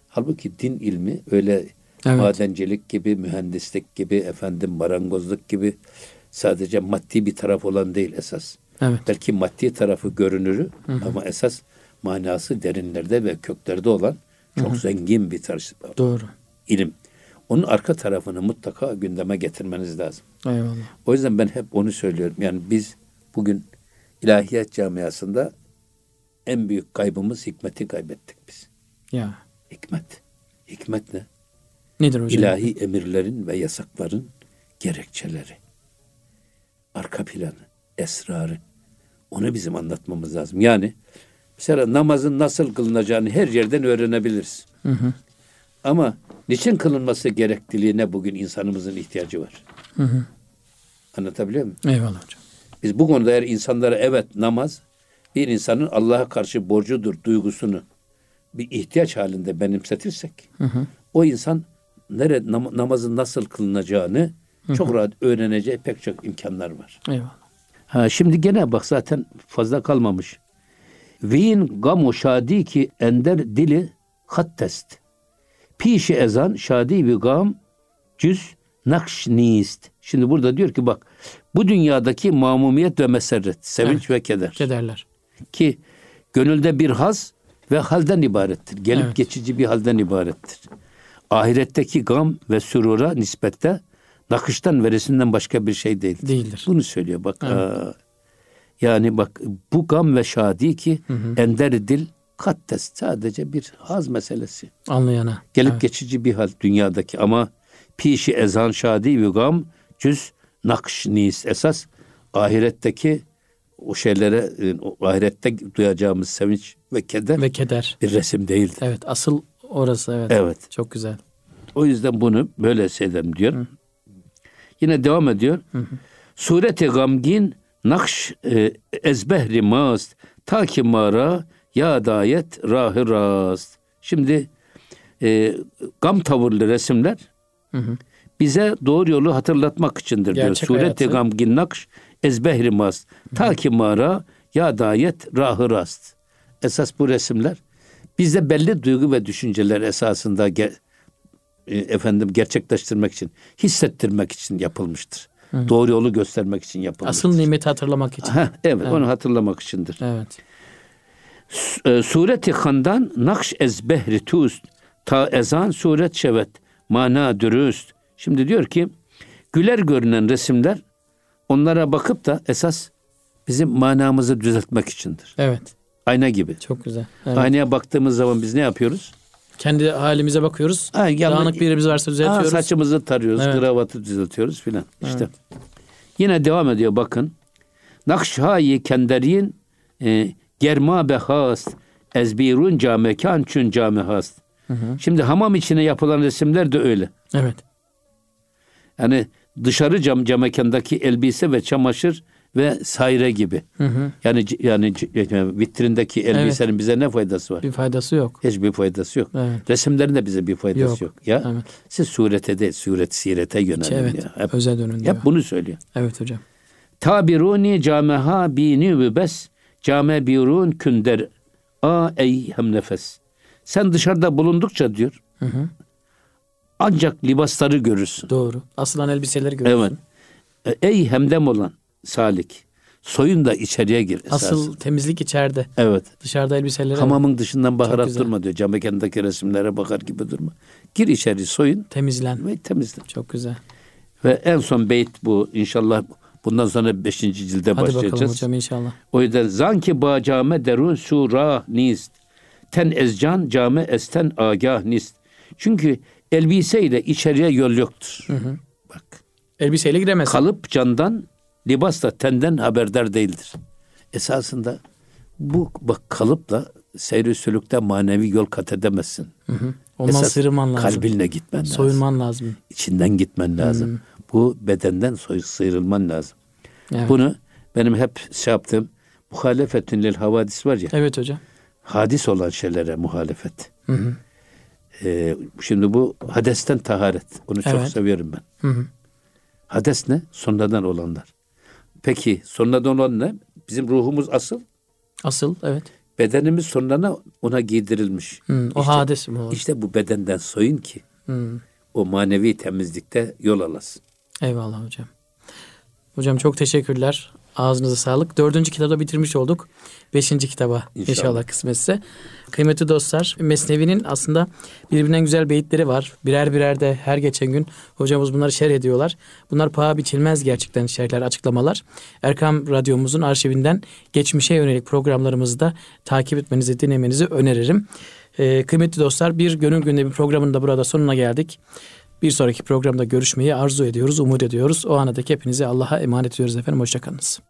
Halbuki din ilmi öyle Evet. madencilik gibi, mühendislik gibi, efendim marangozluk gibi sadece maddi bir taraf olan değil esas. Evet. Belki maddi tarafı görünürü ama esas manası derinlerde ve köklerde olan çok zengin bir tarz, Doğru. ilim. Onun arka tarafını mutlaka gündeme getirmeniz lazım. Eyvallah. O yüzden ben hep onu söylüyorum. Yani biz bugün ilahiyat camiasında en büyük kaybımız hikmeti kaybettik biz. Ya. Hikmet. Hikmet ne? Nedir hocam? İlahi emirlerin ve yasakların gerekçeleri. Arka planı, esrarı. Onu bizim anlatmamız lazım. Yani mesela namazın nasıl kılınacağını her yerden öğrenebiliriz. Hı hı. Ama niçin kılınması gerekliliğine bugün insanımızın ihtiyacı var. Hı hı. Anlatabiliyor muyum? Eyvallah hocam. Biz bu konuda eğer insanlara evet namaz bir insanın Allah'a karşı borcudur duygusunu bir ihtiyaç halinde benimsetirsek o insan nere nam- namazın nasıl kılınacağını çok rahat öğreneceği pek çok imkanlar var. Eyvallah. Ha şimdi gene bak zaten fazla kalmamış. Vin gamu şadi ki ender dili hattest. Pişi ezan şadi bir gam cüz nakş nist. Şimdi burada diyor ki bak bu dünyadaki mamumiyet ve meserret, sevinç ve keder. Kederler. Ki gönülde bir haz ve halden ibarettir. Gelip Evet. geçici bir halden ibarettir. Ahiretteki gam ve sürura nispette nakıştan ve resimden başka bir şey değildir. Değildir. Bunu söylüyor bak. aa, yani bak bu gam ve şadi ki ender dil kattes sadece bir haz meselesi. Anlayana. Gelip Evet. geçici bir hal dünyadaki ama Pişi ezan şadi ve gam cüz nakş nis esas ahiretteki o şeylere e, o ahirette duyacağımız sevinç ve keder Ve keder. bir resim değildir. Evet asıl orası evet. Evet. Çok güzel. O yüzden bunu böyle söyledim diyor. Yine devam ediyor. Sureti gamgin nakş e, ezbehri mast ta ki mara ya dayet rahı rast. Şimdi e, gam tavırlı resimler bize doğru yolu hatırlatmak içindir diyor. Sureti gamgin nakş ezbehri mast ta ki mara ya dayet rahı rast. Esas bu resimler bizde belli duygu ve düşünceler esasında ge- e, efendim gerçekleştirmek için, hissettirmek için yapılmıştır. Doğru yolu göstermek için yapılmıştır. Asıl nimeti hatırlamak için. Heh, evet, onu hatırlamak içindir. Evet. E, sureti handan nakş ez behri tust ta ezan suret şevet mana dürüst. Şimdi diyor ki güler görünen resimler onlara bakıp da esas bizim manamızı düzeltmek içindir. Evet. Ayna gibi. Çok güzel. Evet. Aynaya baktığımız zaman biz ne yapıyoruz? Kendi halimize bakıyoruz. Ha, yanlış- Dağınık bir yerimiz varsa düzeltiyoruz. Aa, saçımızı tarıyoruz, Evet. kravatı düzeltiyoruz filan. İşte. Yine devam ediyor bakın. Nakşhayi kenderiyin e, germa behast ezbirun camekan çün came hast. Şimdi hamam içine yapılan resimler de öyle. Evet. Yani dışarı cam camekandaki elbise ve çamaşır ve sayre gibi. Yani c- yani yani vitrindeki elbisenin bize ne faydası var? Bir faydası yok. Hiçbir faydası yok. Evet. Resimlerin de bize bir faydası yok. Yok. Ya Evet. siz surete de suret sirete yönelin Evet. ya. Hep, Öze dönün diyor. hep bunu söylüyor. Evet hocam. Tabiruni cameha bini ve bes came birun künder a ey hem nefes. Sen dışarıda bulundukça diyor. Ancak libasları görürsün. Doğru. Asılan elbiseleri görüyorsun. Evet. E, Ey hemdem olan salik. Soyun da içeriye gir. Asıl temizlik içeride. Evet. Dışarıda elbiseleri Hamamın dışından baharat durma diyor. Cam mekandaki resimlere bakar gibi durma. Gir içeri soyun temizlen. ve temizle. Çok güzel. Ve en son beyt bu. İnşallah bundan sonra beşinci cilde Hadi bakalım başlayacağız. hocam inşallah. O yüzden zanki ba came derun sura nist. Ten ezcan came esten agah nist. Çünkü elbiseyle içeriye yol yoktur. Bak. Elbiseyle giremezsin. Kalıp candan, libas da tenden haberdar değildir. Esasında bu bak kalıpla seyri sülükte manevi yol kat edemezsin. Ondan Esas sıyrılman lazım. Kalbinle gitmen lazım. Soyunman lazım. İçinden gitmen lazım. Bu bedenden soy, sıyrılman lazım. Evet. Bunu benim hep şey yaptığım muhalefetin lil havadis var ya. Evet hocam. hadis olan şeylere muhalefet. Ee, şimdi bu hadesten taharet. Onu çok Evet. seviyorum ben. Hı hı. Hades ne? Sonradan olanlar. Peki sonradan olan ne? Bizim ruhumuz asıl. Asıl evet. Bedenimiz sonradan ona giydirilmiş. Hı, o İşte- hades mi o? İşte bu bedenden soyun ki Hı. o manevi temizlikte yol alasın. Eyvallah hocam. Hocam çok teşekkürler. Ağzınıza sağlık. Dördüncü kitabı bitirmiş olduk. Beşinci kitaba inşallah, İnşallah. kısmetse. Kıymetli dostlar Mesnevi'nin aslında birbirinden güzel beyitleri var. Birer birer de her geçen gün hocamız bunları şerh ediyorlar. Bunlar paha biçilmez gerçekten şerhler, açıklamalar. Erkam Radyomuzun arşivinden geçmişe yönelik programlarımızı da takip etmenizi, dinlemenizi öneririm. Ee, kıymetli dostlar bir gönül gündemi programının da burada sonuna geldik. Bir sonraki programda görüşmeyi arzu ediyoruz, umut ediyoruz. O anadaki hepinizi Allah'a emanet ediyoruz efendim. Hoşçakalınız.